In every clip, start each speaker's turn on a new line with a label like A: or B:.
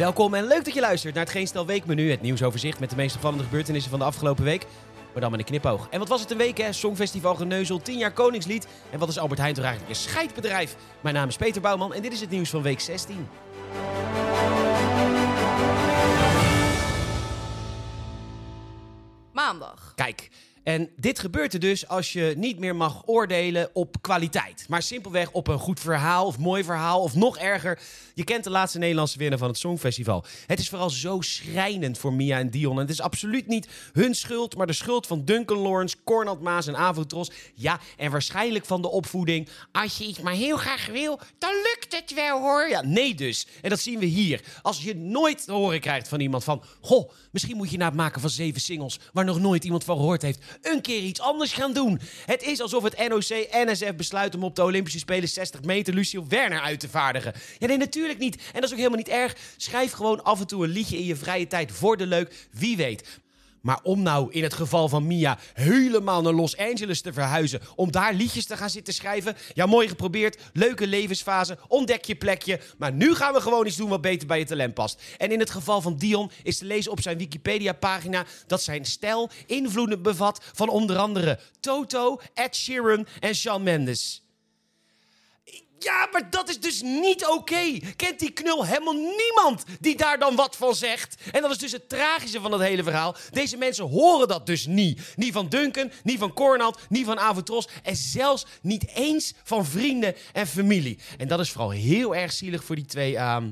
A: Welkom en leuk dat je luistert naar het Geen Stel Weekmenu. Het nieuwsoverzicht met de meest opvallende gebeurtenissen van de afgelopen week. Maar dan met een knipoog. En wat was het een week hè? Songfestival Geneuzel, 10 jaar Koningslied. En wat is Albert Heijn toch eigenlijk een scheidbedrijf? Mijn naam is Peter Bouwman en dit is het nieuws van week 16.
B: Maandag.
A: Kijk, en dit gebeurt er dus als je niet meer mag oordelen op kwaliteit. Maar simpelweg op een goed verhaal of mooi verhaal. Of nog erger, je kent de laatste Nederlandse winnaar van het Songfestival. Het is vooral zo schrijnend voor Mia en Dion. En het is absoluut niet hun schuld, maar de schuld van Duncan Lawrence, Cornald Maas en Avotros. Ja, en waarschijnlijk van de opvoeding. Als je iets maar heel graag wil, dan lukt het wel hoor. Ja, nee dus. En dat zien we hier. Als je nooit te horen krijgt van iemand van... Goh, misschien moet je na het maken van zeven singles... waar nog nooit iemand van gehoord heeft... een keer iets anders gaan doen. Het is alsof het NOC-NSF besluit om op de Olympische Spelen 60 meter Lucio Werner uit te vaardigen. Ja, nee, natuurlijk niet. En dat is ook helemaal niet erg. Schrijf gewoon af en toe een liedje in je vrije tijd voor de leuk. Wie weet. Maar om nou in het geval van Mia helemaal naar Los Angeles te verhuizen. Om daar liedjes te gaan zitten schrijven. Ja, mooi geprobeerd. Leuke levensfase. Ontdek je plekje. Maar nu gaan we gewoon iets doen wat beter bij je talent past. En in het geval van Dion is te lezen op zijn Wikipedia-pagina dat zijn stijl invloeden bevat van onder andere Toto, Ed Sheeran en Shawn Mendes. Ja, maar dat is dus niet oké. Kent die knul helemaal niemand die daar dan wat van zegt? En dat is dus het tragische van het hele verhaal. Deze mensen horen dat dus niet. Niet van Duncan, niet van Cornald, niet van Avotros. En zelfs niet eens van vrienden en familie. En dat is vooral heel erg zielig voor die twee, ehm,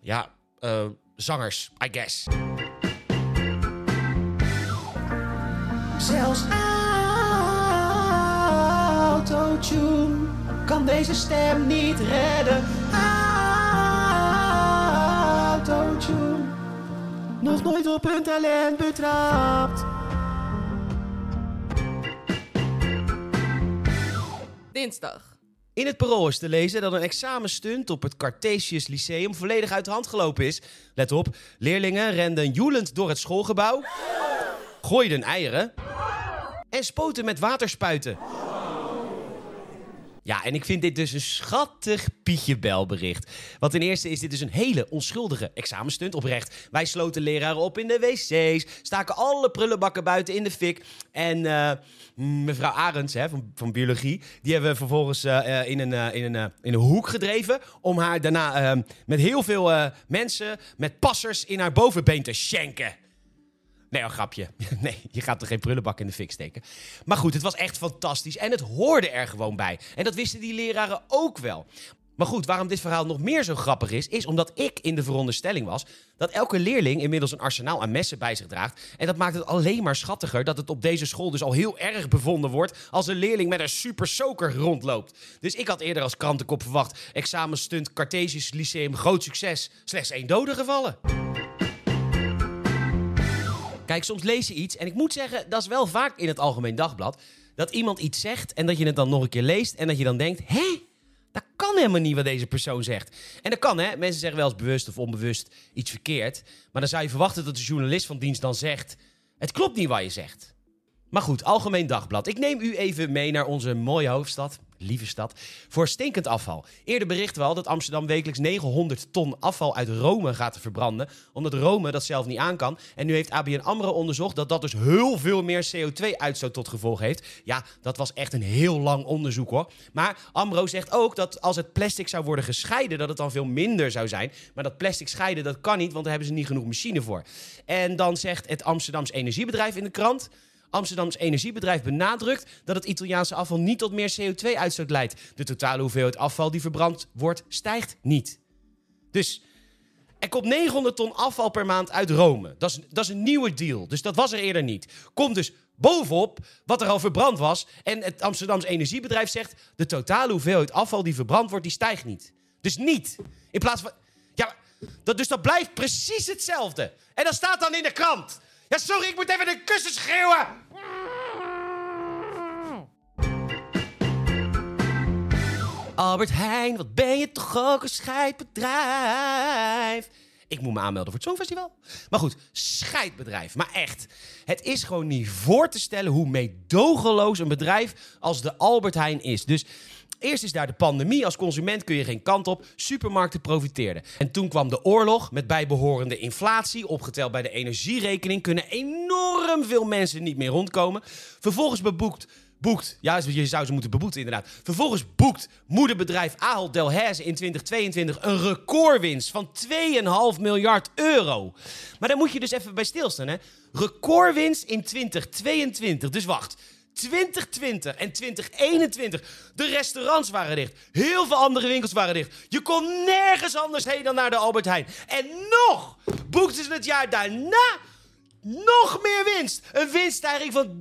A: ja, eh, zangers, I guess.
C: Zelfs deze stem niet redden. Autotune, nog nooit op hun talent betrapt.
B: Dinsdag.
A: In het parool is te lezen dat een examenstunt op het Cartesius Lyceum volledig uit de hand gelopen is. Let op, leerlingen renden joelend door het schoolgebouw, gooiden eieren en spoten met waterspuiten. Ja, en ik vind dit dus een schattig Pietje Belbericht. Want ten eerste is dit dus een hele onschuldige examenstunt, oprecht. Wij sloten leraren op in de wc's, staken alle prullenbakken buiten in de fik. En eh, mevrouw Arends hè, van, van biologie, die hebben we vervolgens eh, eh, in, een, in, een, in een hoek gedreven... om haar daarna met heel veel mensen, met passers, in haar bovenbeen te schenken. Nee, een grapje. Nee, je gaat er geen prullenbak in de fik steken. Maar goed, het was echt fantastisch. En het hoorde er gewoon bij. En dat wisten die leraren ook wel. Maar goed, waarom dit verhaal nog meer zo grappig is, is omdat ik in de veronderstelling was dat elke leerling inmiddels een arsenaal aan messen bij zich draagt. En dat maakt het alleen maar schattiger dat het op deze school dus al heel erg bevonden wordt als een leerling met een super soaker rondloopt. Dus ik had eerder als krantenkop verwacht: examenstunt Cartesius Lyceum, groot succes, slechts één dode gevallen. Kijk, soms lees je iets en ik moet zeggen, dat is wel vaak in het Algemeen Dagblad, dat iemand iets zegt en dat je het dan nog een keer leest en dat je dan denkt, hé, dat kan helemaal niet wat deze persoon zegt. En dat kan, hè. Mensen zeggen wel eens bewust of onbewust iets verkeerd, maar dan zou je verwachten dat de journalist van dienst dan zegt, het klopt niet wat je zegt. Maar goed, Algemeen Dagblad. Ik neem u even mee naar onze mooie hoofdstad, lieve stad, voor stinkend afval. Eerder berichten we al dat Amsterdam wekelijks 900 ton afval uit Rome gaat verbranden, omdat Rome dat zelf niet aan kan. En nu heeft ABN AMRO onderzocht dat dat dus heel veel meer CO2-uitstoot tot gevolg heeft. Ja, dat was echt een heel lang onderzoek hoor. Maar AMRO zegt ook dat als het plastic zou worden gescheiden, dat het dan veel minder zou zijn. Maar dat plastic scheiden, dat kan niet, want daar hebben ze niet genoeg machine voor. En dan zegt het Amsterdams Energiebedrijf in de krant... Amsterdams energiebedrijf benadrukt dat het Italiaanse afval niet tot meer CO2-uitstoot leidt. De totale hoeveelheid afval die verbrand wordt, stijgt niet. Dus er komt 900 ton afval per maand uit Rome. Dat is, dat is een nieuwe deal, dus dat was er eerder niet. Komt dus bovenop wat er al verbrand was. En het Amsterdams energiebedrijf zegt... de totale hoeveelheid afval die verbrand wordt, die stijgt niet. Dus niet. In plaats van... Ja, dat, dus dat blijft precies hetzelfde. En dat staat dan in de krant. Ja, sorry, ik moet even de kussen schreeuwen. Albert Heijn, wat ben je toch ook een scheidbedrijf. Ik moet me aanmelden voor het Songfestival. Maar goed, scheidbedrijf. Maar echt, het is gewoon niet voor te stellen hoe meedogenloos een bedrijf als de Albert Heijn is. Dus Eerst is daar de pandemie. Als consument kun je geen kant op. Supermarkten profiteerden. En toen kwam de oorlog met bijbehorende inflatie. Opgeteld bij de energierekening kunnen enorm veel mensen niet meer rondkomen. Vervolgens beboekt boekt, ja, je zou ze moeten beboeten inderdaad. Vervolgens boekt moederbedrijf Ahold Delhaize in 2022 een recordwinst van 2,5 miljard euro. Maar daar moet je dus even bij stilstaan, hè. Recordwinst in 2022. Dus wacht. 2020 en 2021. De restaurants waren dicht. Heel veel andere winkels waren dicht. Je kon nergens anders heen dan naar de Albert Heijn. En nog boekten ze het jaar daarna nog meer winst. Een winststijging van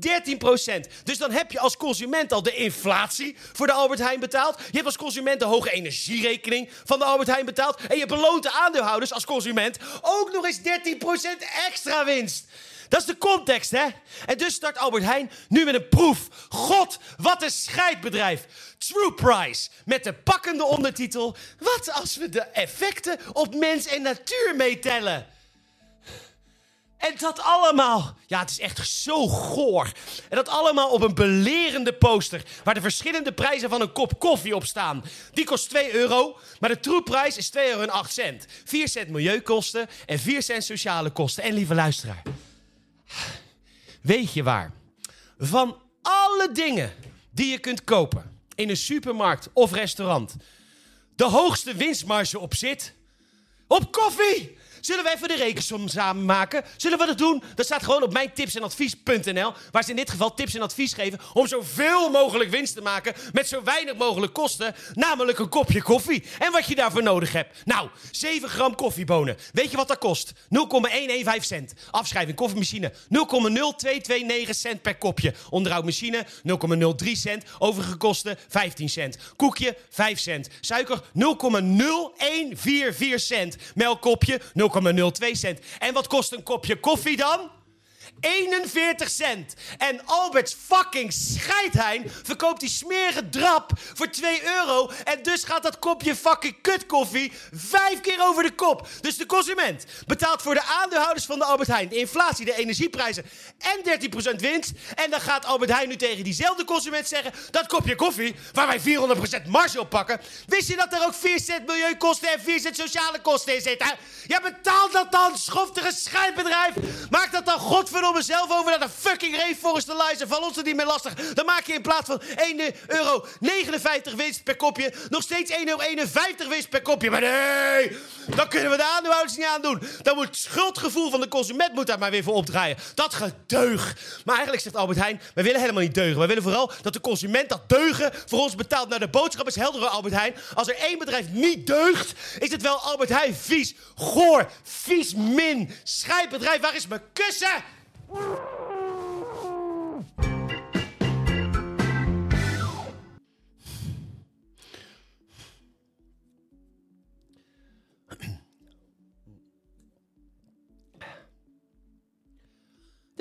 A: 13%. Dus dan heb je als consument al de inflatie voor de Albert Heijn betaald. Je hebt als consument de hoge energierekening van de Albert Heijn betaald. En je beloont de aandeelhouders als consument ook nog eens 13% extra winst. Dat is de context, hè? En dus start Albert Heijn nu met een proef. God, wat een scheidbedrijf. True Price. Met de pakkende ondertitel... Wat als we de effecten op mens en natuur meetellen? En dat allemaal, ja, het is echt zo goor. En dat allemaal op een belerende poster waar de verschillende prijzen van een kop koffie op staan. Die kost 2 euro, maar de troepprijs is 2,08 euro. 4 cent milieukosten en 4 cent sociale kosten. En lieve luisteraar, weet je waar? Van alle dingen die je kunt kopen in een supermarkt of restaurant, de hoogste winstmarge op zit? Op koffie! Zullen we even de rekensom samen maken? Zullen we dat doen? Dat staat gewoon op mijn. Waar ze in dit geval tips en advies geven om zoveel mogelijk winst te maken met zo weinig mogelijk kosten. Namelijk een kopje koffie. En wat je daarvoor nodig hebt. Nou, 7 gram koffiebonen. Weet je wat dat kost? 0,115 cent. Afschrijving koffiemachine 0,0229 cent per kopje. Onderhoudmachine 0,03 cent. Overige kosten 15 cent. Koekje 5 cent. Suiker 0,0144 cent. Melkkopje 0,02 cent. En wat kost een kopje koffie dan? 41 cent. En Alberts fucking scheidhein verkoopt die smerige drap voor 2 euro. En dus gaat dat kopje fucking kutkoffie vijf keer over de kop. Dus de consument betaalt voor de aandeelhouders van de Albert Heijn de inflatie, de energieprijzen en 13% winst. En dan gaat Albert Heijn nu tegen diezelfde consument zeggen: dat kopje koffie, waar wij 400% marge op pakken. Wist je dat er ook 4 cent milieukosten en 4 cent sociale kosten in zitten? Je betaalt dat dan, schoftige scheidbedrijf. Maak dat dan godverdomme mezelf over naar de fucking rainforest Eliza. Val ons er niet meer lastig. Dan maak je in plaats van 1,59 euro winst per kopje... nog steeds 1,51 euro winst per kopje. Maar nee, dan kunnen we de aandeelhouders niet aan doen. Dan moet het schuldgevoel van de consument moet daar maar weer voor opdraaien. Dat gedeug. Maar eigenlijk zegt Albert Heijn, wij willen helemaal niet deugen. Wij willen vooral dat de consument dat deugen voor ons betaalt. Nou, de boodschap is helder, Albert Heijn. Als er één bedrijf niet deugt, is het wel Albert Heijn. Vies, goor, vies, min, scheidbedrijf. Waar is mijn kussen? De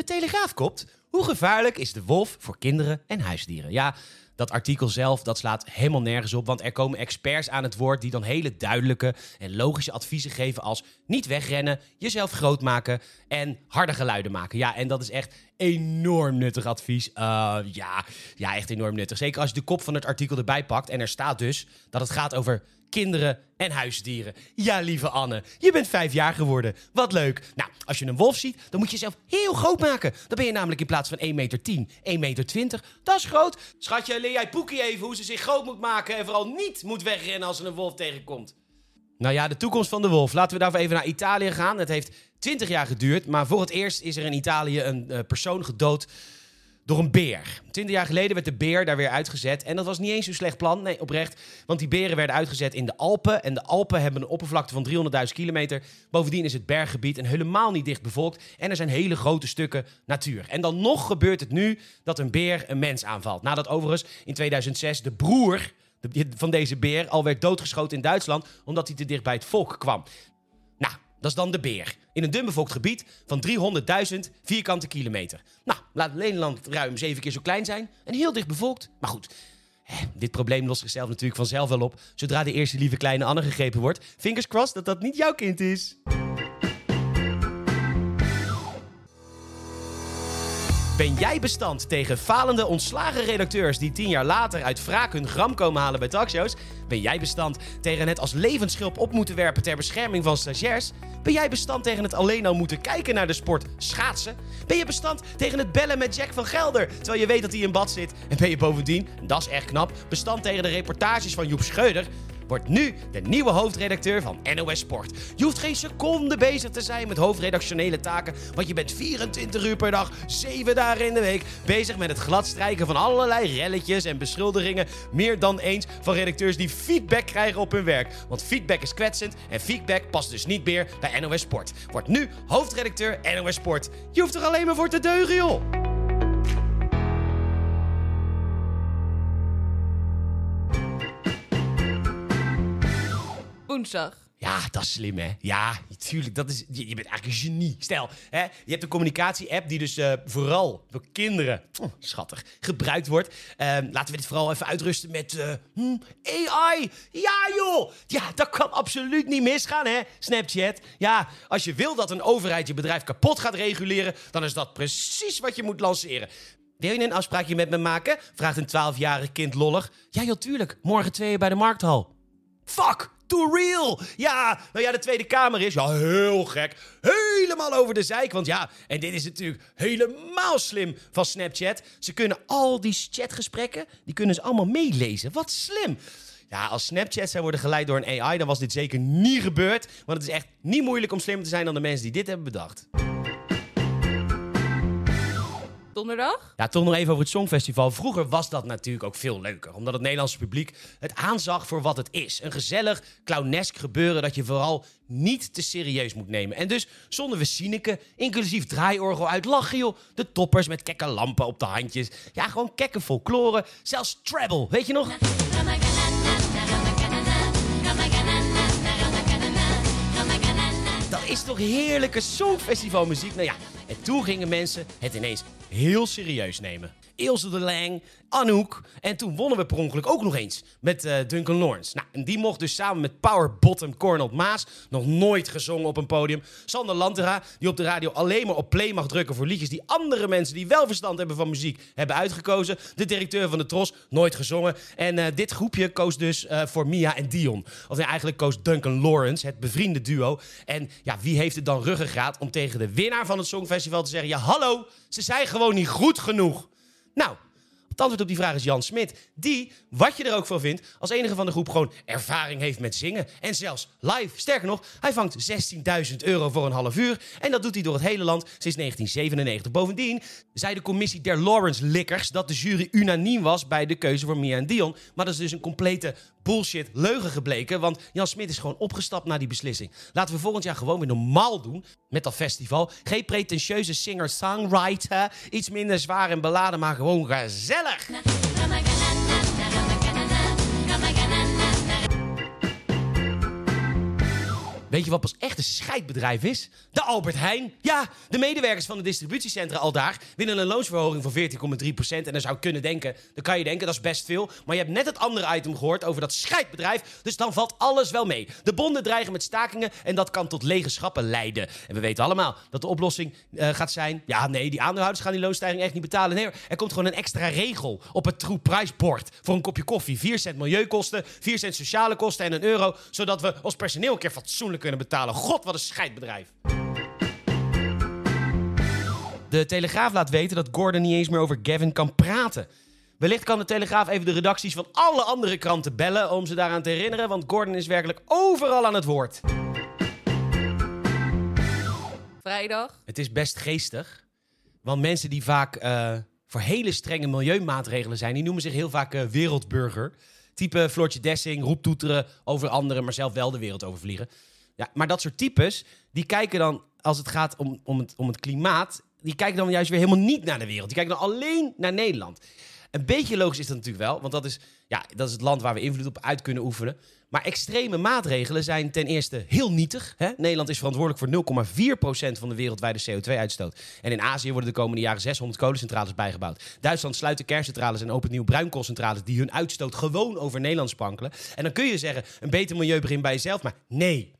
A: Telegraaf kopt. Hoe gevaarlijk is de wolf voor kinderen en huisdieren? Ja, dat artikel zelf dat slaat helemaal nergens op, want er komen experts aan het woord die dan hele duidelijke en logische adviezen geven als niet wegrennen, jezelf groot maken en harde geluiden maken. Ja, en dat is echt enorm nuttig advies. Uh, ja, ja, echt enorm nuttig. Zeker als je de kop van het artikel erbij pakt en er staat dus dat het gaat over kinderen en huisdieren. Ja, lieve Anne, je bent vijf jaar geworden. Wat leuk. Nou, als je een wolf ziet, dan moet je jezelf heel groot maken. Dan ben je namelijk in plaats van 1,10 meter, 10, 1,20 meter. Dat is groot. Schatje, leer jij Poekie even hoe ze zich groot moet maken... en vooral niet moet wegrennen als er een wolf tegenkomt. Nou ja, de toekomst van de wolf. Laten we daarvoor even naar Italië gaan. Het heeft 20 jaar geduurd, maar voor het eerst is er in Italië een uh, persoon gedood door een beer. Twintig jaar geleden werd de beer daar weer uitgezet. En dat was niet eens zo'n slecht plan, nee, oprecht. Want die beren werden uitgezet in de Alpen. En de Alpen hebben een oppervlakte van 300.000 kilometer. Bovendien is het berggebied en helemaal niet dicht bevolkt. En er zijn hele grote stukken natuur. En dan nog gebeurt het nu dat een beer een mens aanvalt. Nadat overigens in 2006 de broer van deze beer al werd doodgeschoten in Duitsland... omdat hij te dicht bij het volk kwam. Dat is dan de beer. In een dunbevolkt gebied van 300.000 vierkante kilometer. Nou, laat Nederland ruim zeven keer zo klein zijn en heel dicht bevolkt. Maar goed, hè, dit probleem lost zichzelf natuurlijk vanzelf wel op... zodra de eerste lieve kleine Anne gegrepen wordt. Fingers crossed dat dat niet jouw kind is. Ben jij bestand tegen falende ontslagen redacteurs die tien jaar later uit wraak hun gram komen halen bij talkshows? Ben jij bestand tegen het als levensschulp op moeten werpen ter bescherming van stagiairs? Ben jij bestand tegen het alleen al moeten kijken naar de sport schaatsen? Ben je bestand tegen het bellen met Jack van Gelder terwijl je weet dat hij in bad zit? En ben je bovendien, en dat is echt knap, bestand tegen de reportages van Joep Scheuder? Wordt nu de nieuwe hoofdredacteur van NOS Sport. Je hoeft geen seconde bezig te zijn met hoofdredactionele taken, want je bent 24 uur per dag, 7 dagen in de week bezig met het gladstrijken van allerlei relletjes en beschuldigingen. Meer dan eens van redacteurs die feedback krijgen op hun werk. Want feedback is kwetsend en feedback past dus niet meer bij NOS Sport. Wordt nu hoofdredacteur NOS Sport. Je hoeft er alleen maar voor te deugen, joh. Ja, dat is slim, hè? Ja, natuurlijk. Dat is, je, bent eigenlijk een genie. Stel, hè, je hebt een communicatie-app die dus eh, vooral door kinderen, oh, schattig, gebruikt wordt. Ehm, laten we dit vooral even uitrusten met eh, hm, AI. Ja, joh! Ja, dat kan absoluut niet misgaan, hè? Snapchat. Ja, als je wil dat een overheid je bedrijf kapot gaat reguleren, dan is dat precies wat je moet lanceren. Wil je een afspraakje met me maken? Vraagt een 12-jarig kind lollig. Ja, joh, tuurlijk. Morgen tweeën bij de markthal. Fuck! Too real! Ja, nou ja, de Tweede Kamer is, ja, heel gek, helemaal over de zeik. Want ja, en dit is natuurlijk helemaal slim van Snapchat. Ze kunnen al die chatgesprekken, die kunnen ze allemaal meelezen. Wat slim! Ja, als Snapchat zou worden geleid door een AI, dan was dit zeker niet gebeurd. Want het is echt niet moeilijk om slimmer te zijn dan de mensen die dit hebben bedacht.
B: Donderdag.
A: Ja, toch nog even over het Songfestival. Vroeger was dat natuurlijk ook veel leuker. Omdat het Nederlandse publiek het aanzag voor wat het is. Een gezellig, clownesk gebeuren dat je vooral niet te serieus moet nemen. En dus zonden we inclusief draaiorgel uit lachen. De toppers met kekke lampen op de handjes. Ja, gewoon kekke folklore. Zelfs treble, weet je nog? Is toch heerlijke songfestivalmuziek? Nou ja, en toen gingen mensen het ineens heel serieus nemen. Ilse de Lang, Anouk. En toen wonnen we per ongeluk ook nog eens met eh, Duncan Lawrence. Nou, en die mocht dus samen met Power Bottom Cornel Maas nog nooit gezongen op een podium. Sander Lantera, die op de radio alleen maar op play mag drukken voor liedjes die andere mensen die wel verstand hebben van muziek hebben uitgekozen. De directeur van de Tros, nooit gezongen. En eh, dit groepje koos dus eh, voor Mia en Dion. Of nee, eigenlijk koos Duncan Lawrence, het bevriende duo. En ja, wie heeft het dan ruggengraat om tegen de winnaar van het Songfestival te zeggen: ja, hallo, ze zijn gewoon niet goed genoeg. Nou, het antwoord op die vraag is Jan Smit. Die, wat je er ook van vindt, als enige van de groep gewoon ervaring heeft met zingen. En zelfs live. Sterker nog, hij vangt 16.000 euro voor een half uur. En dat doet hij door het hele land sinds 1997. Bovendien zei de commissie der Lawrence Likkers dat de jury unaniem was bij de keuze voor Mia en Dion. Maar dat is dus een complete bullshit leugen gebleken. Want Jan Smit is gewoon opgestapt na die beslissing. Laten we volgend jaar gewoon weer normaal doen met dat festival. Geen pretentieuze singer-songwriter. Iets minder zwaar en beladen, maar gewoon gezellig. Weet je wat pas echt een scheidbedrijf is? De Albert Heijn. Ja, de medewerkers van de distributiecentra al daar winnen een loonsverhoging van 14,3%. En dan zou je kunnen denken, dan kan je denken, dat is best veel. Maar je hebt net het andere item gehoord over dat scheidbedrijf. Dus dan valt alles wel mee. De bonden dreigen met stakingen en dat kan tot lege schappen leiden. En we weten allemaal dat de oplossing eh, gaat zijn... Ja, nee, die aandeelhouders gaan die loonstijging echt niet betalen. Nee, er komt gewoon een extra regel op het true prijsbord voor een kopje koffie. 4 cent milieukosten, 4 cent sociale kosten en een euro. Zodat we ons personeel een keer fatsoenlijk kunnen betalen. God, wat een scheidbedrijf. De Telegraaf laat weten dat Gordon niet eens meer over Gavin kan praten. Wellicht kan de Telegraaf even de redacties van alle andere kranten bellen om ze daaraan te herinneren, want Gordon is werkelijk overal aan het woord.
B: Vrijdag.
A: Het is best geestig, want mensen die vaak eh, voor hele strenge milieumaatregelen zijn, die noemen zich heel vaak eh, wereldburger. Type Floortje Dessing, roeptoeteren over anderen, maar zelf wel de wereld overvliegen. Ja, maar dat soort types, die kijken dan, als het gaat om, om, het, om het klimaat, die kijken dan juist weer helemaal niet naar de wereld. Die kijken dan alleen naar Nederland. Een beetje logisch is dat natuurlijk wel, want dat is, ja, dat is het land waar we invloed op uit kunnen oefenen. Maar extreme maatregelen zijn ten eerste heel nietig. Hè? Nederland is verantwoordelijk voor 0,4% van de wereldwijde CO2-uitstoot. En in Azië worden de komende jaren 600 kolencentrales bijgebouwd. Duitsland sluit de kerncentrales en opent nieuw bruinkoolcentrales die hun uitstoot gewoon over Nederland spankelen. En dan kun je zeggen, een beter milieu begint bij jezelf. Maar nee,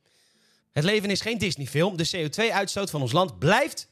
A: Het leven is geen Disney-film. De CO2-uitstoot van ons land blijft 0,4%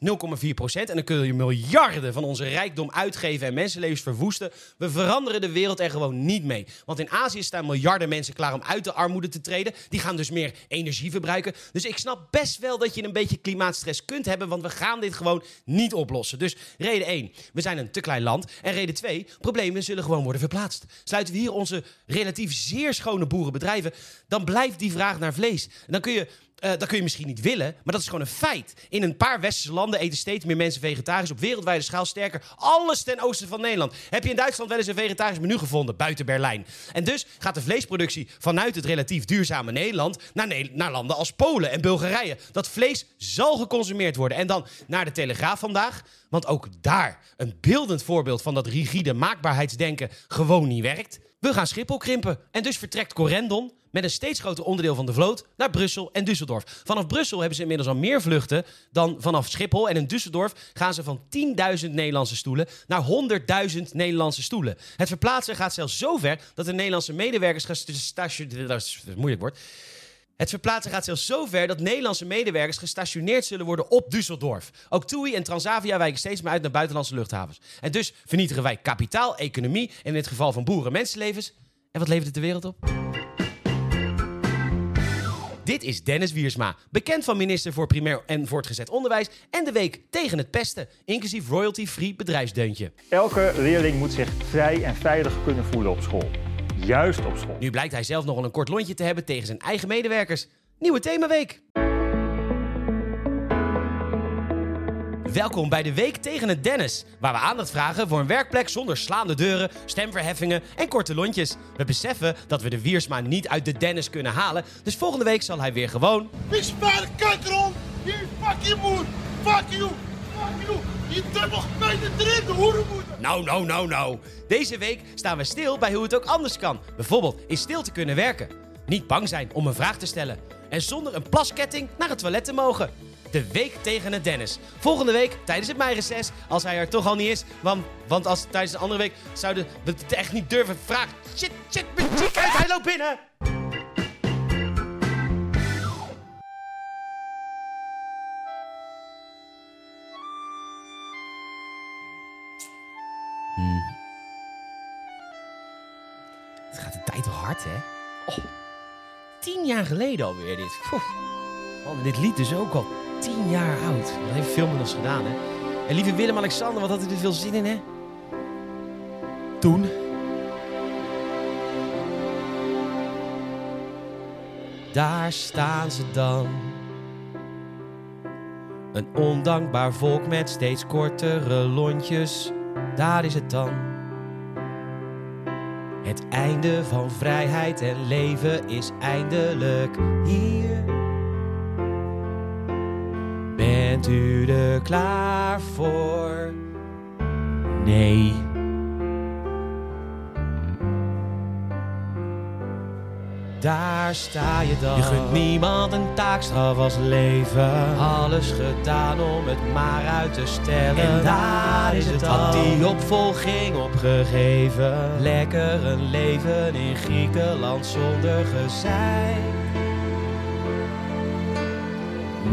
A: En dan kun je miljarden van onze rijkdom uitgeven en mensenlevens verwoesten. We veranderen de wereld er gewoon niet mee. Want in Azië staan miljarden mensen klaar om uit de armoede te treden. Die gaan dus meer energie verbruiken. Dus ik snap best wel dat je een beetje klimaatstress kunt hebben. Want we gaan dit gewoon niet oplossen. Dus reden 1, we zijn een te klein land. En reden 2, problemen zullen gewoon worden verplaatst. Sluiten we hier onze relatief zeer schone boerenbedrijven, dan blijft die vraag naar vlees. En dan kun je eh, dat kun je misschien niet willen, maar dat is gewoon een feit. In een paar westerse landen eten steeds meer mensen vegetarisch. Op wereldwijde schaal sterker. Alles ten oosten van Nederland. Heb je in Duitsland wel eens een vegetarisch menu gevonden? Buiten Berlijn. En dus gaat de vleesproductie vanuit het relatief duurzame Nederland naar, naar landen als Polen en Bulgarije. Dat vlees zal geconsumeerd worden. En dan naar de Telegraaf vandaag. Want ook daar een beeldend voorbeeld van dat rigide maakbaarheidsdenken gewoon niet werkt. We gaan Schiphol krimpen. En dus vertrekt Corendon met een steeds groter onderdeel van de vloot naar Brussel en Düsseldorf. Vanaf Brussel hebben ze inmiddels al meer vluchten dan vanaf Schiphol. En in Düsseldorf gaan ze van 10.000 Nederlandse stoelen naar 100.000 Nederlandse stoelen. Het verplaatsen gaat zelfs zo ver dat de Nederlandse medewerkers gestationeerd... Moeilijk. Het verplaatsen gaat zelfs zo ver dat Nederlandse medewerkers gestationeerd zullen worden op Düsseldorf. Ook TUI en Transavia wijken steeds meer uit naar buitenlandse luchthavens. En dus vernietigen wij kapitaal, economie en in dit geval van boeren mensenlevens. En wat levert het de wereld op? Dit is Dennis Wiersma, bekend van minister voor Primair en Voortgezet Onderwijs en de week tegen het pesten, inclusief royalty-free bedrijfsdeuntje.
D: Elke leerling moet zich vrij en veilig kunnen voelen op school. Juist op school.
A: Nu blijkt hij zelf nogal een kort lontje te hebben tegen zijn eigen medewerkers. Nieuwe themaweek. Welkom bij de Week tegen het Dennis, waar we aandacht vragen voor een werkplek zonder slaande deuren, stemverheffingen en korte lontjes. We beseffen dat we de Wiersma niet uit de Dennis kunnen halen, dus volgende week zal hij weer gewoon
E: Ik spaar de kankeron! Hier, fuck je moer! Fuck you! Fuck you! Je dubbel gemene erin, de hoerenmoeder!
A: Nou, nou, nou, nou. Deze week staan we stil bij hoe het ook anders kan. Bijvoorbeeld in stilte kunnen werken. Niet bang zijn om een vraag te stellen. En zonder een plasketting naar het toilet te mogen. De week tegen het Dennis. Volgende week tijdens het meireces, als hij er toch al niet is. Want, want als tijdens een andere week zouden we het echt niet durven vragen. Shit, shit, uit, hij loopt binnen! Het gaat de tijd toch hard, hè? Oh, tien jaar geleden alweer dit. Man, dit lied dus ook al tien jaar oud. Dat heeft veel met ons gedaan, hè? En lieve Willem-Alexander, wat had hij er veel zin in, hè? Toen. Daar staan ze dan. Een ondankbaar volk met steeds kortere lontjes. Daar is het dan. Het einde van vrijheid en leven is eindelijk hier. Bent u er klaar voor? Nee. Daar sta je dan. Je gunt niemand een taakstraf als leven. Alles gedaan om het maar uit te stellen. En daar is het dan. Had die opvolging opgegeven. Lekker een leven in Griekenland zonder gezeik.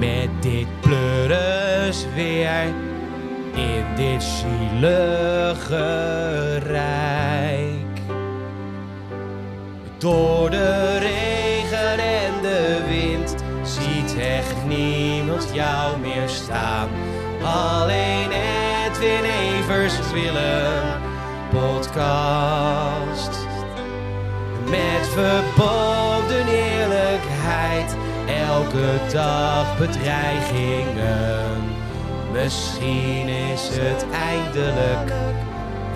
A: Met dit pleuris weer in dit zielige rijk. Door de regen en de wind ziet echt niemand jou meer staan. Alleen Edwin Evers Willem podcast. Met eerlijkheid, elke dag bedreigingen. Misschien is het eindelijk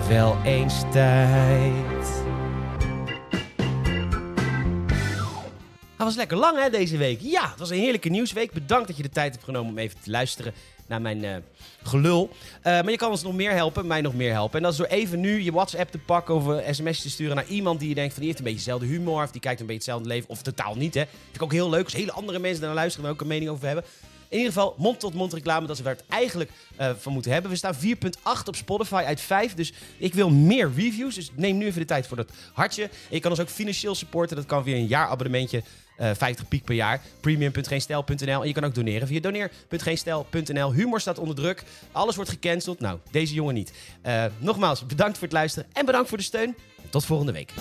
A: wel eens tijd. Hij was lekker lang hè, deze week. Ja, het was een heerlijke nieuwsweek. Bedankt dat je de tijd hebt genomen om even te luisteren naar mijn eh, gelul. Eh, maar je kan ons nog meer helpen, mij nog meer helpen. En dat is door even nu je WhatsApp te pakken of een sms'je te sturen naar iemand die je denkt van die heeft een beetje dezelfde humor of die kijkt een beetje hetzelfde leven of totaal niet hè. Vind ik ook heel leuk als hele andere mensen daar luisteren en ook een mening over hebben. In ieder geval, mond-tot-mond reclame, dat is waar we het eigenlijk eh, van moeten hebben. We staan 4,8 op Spotify uit 5, dus ik wil meer reviews. Dus neem nu even de tijd voor dat hartje. Je kan ons ook financieel supporten, dat kan via een jaarabonnementje. Eh 50 piek per jaar. Premium.geenstijl.nl. En je kan ook doneren via doneer.geenstijl.nl. Humor staat onder druk. Alles wordt gecanceld. Nou, deze jongen niet. Eh, nogmaals, bedankt voor het luisteren en bedankt voor de steun. Tot volgende week.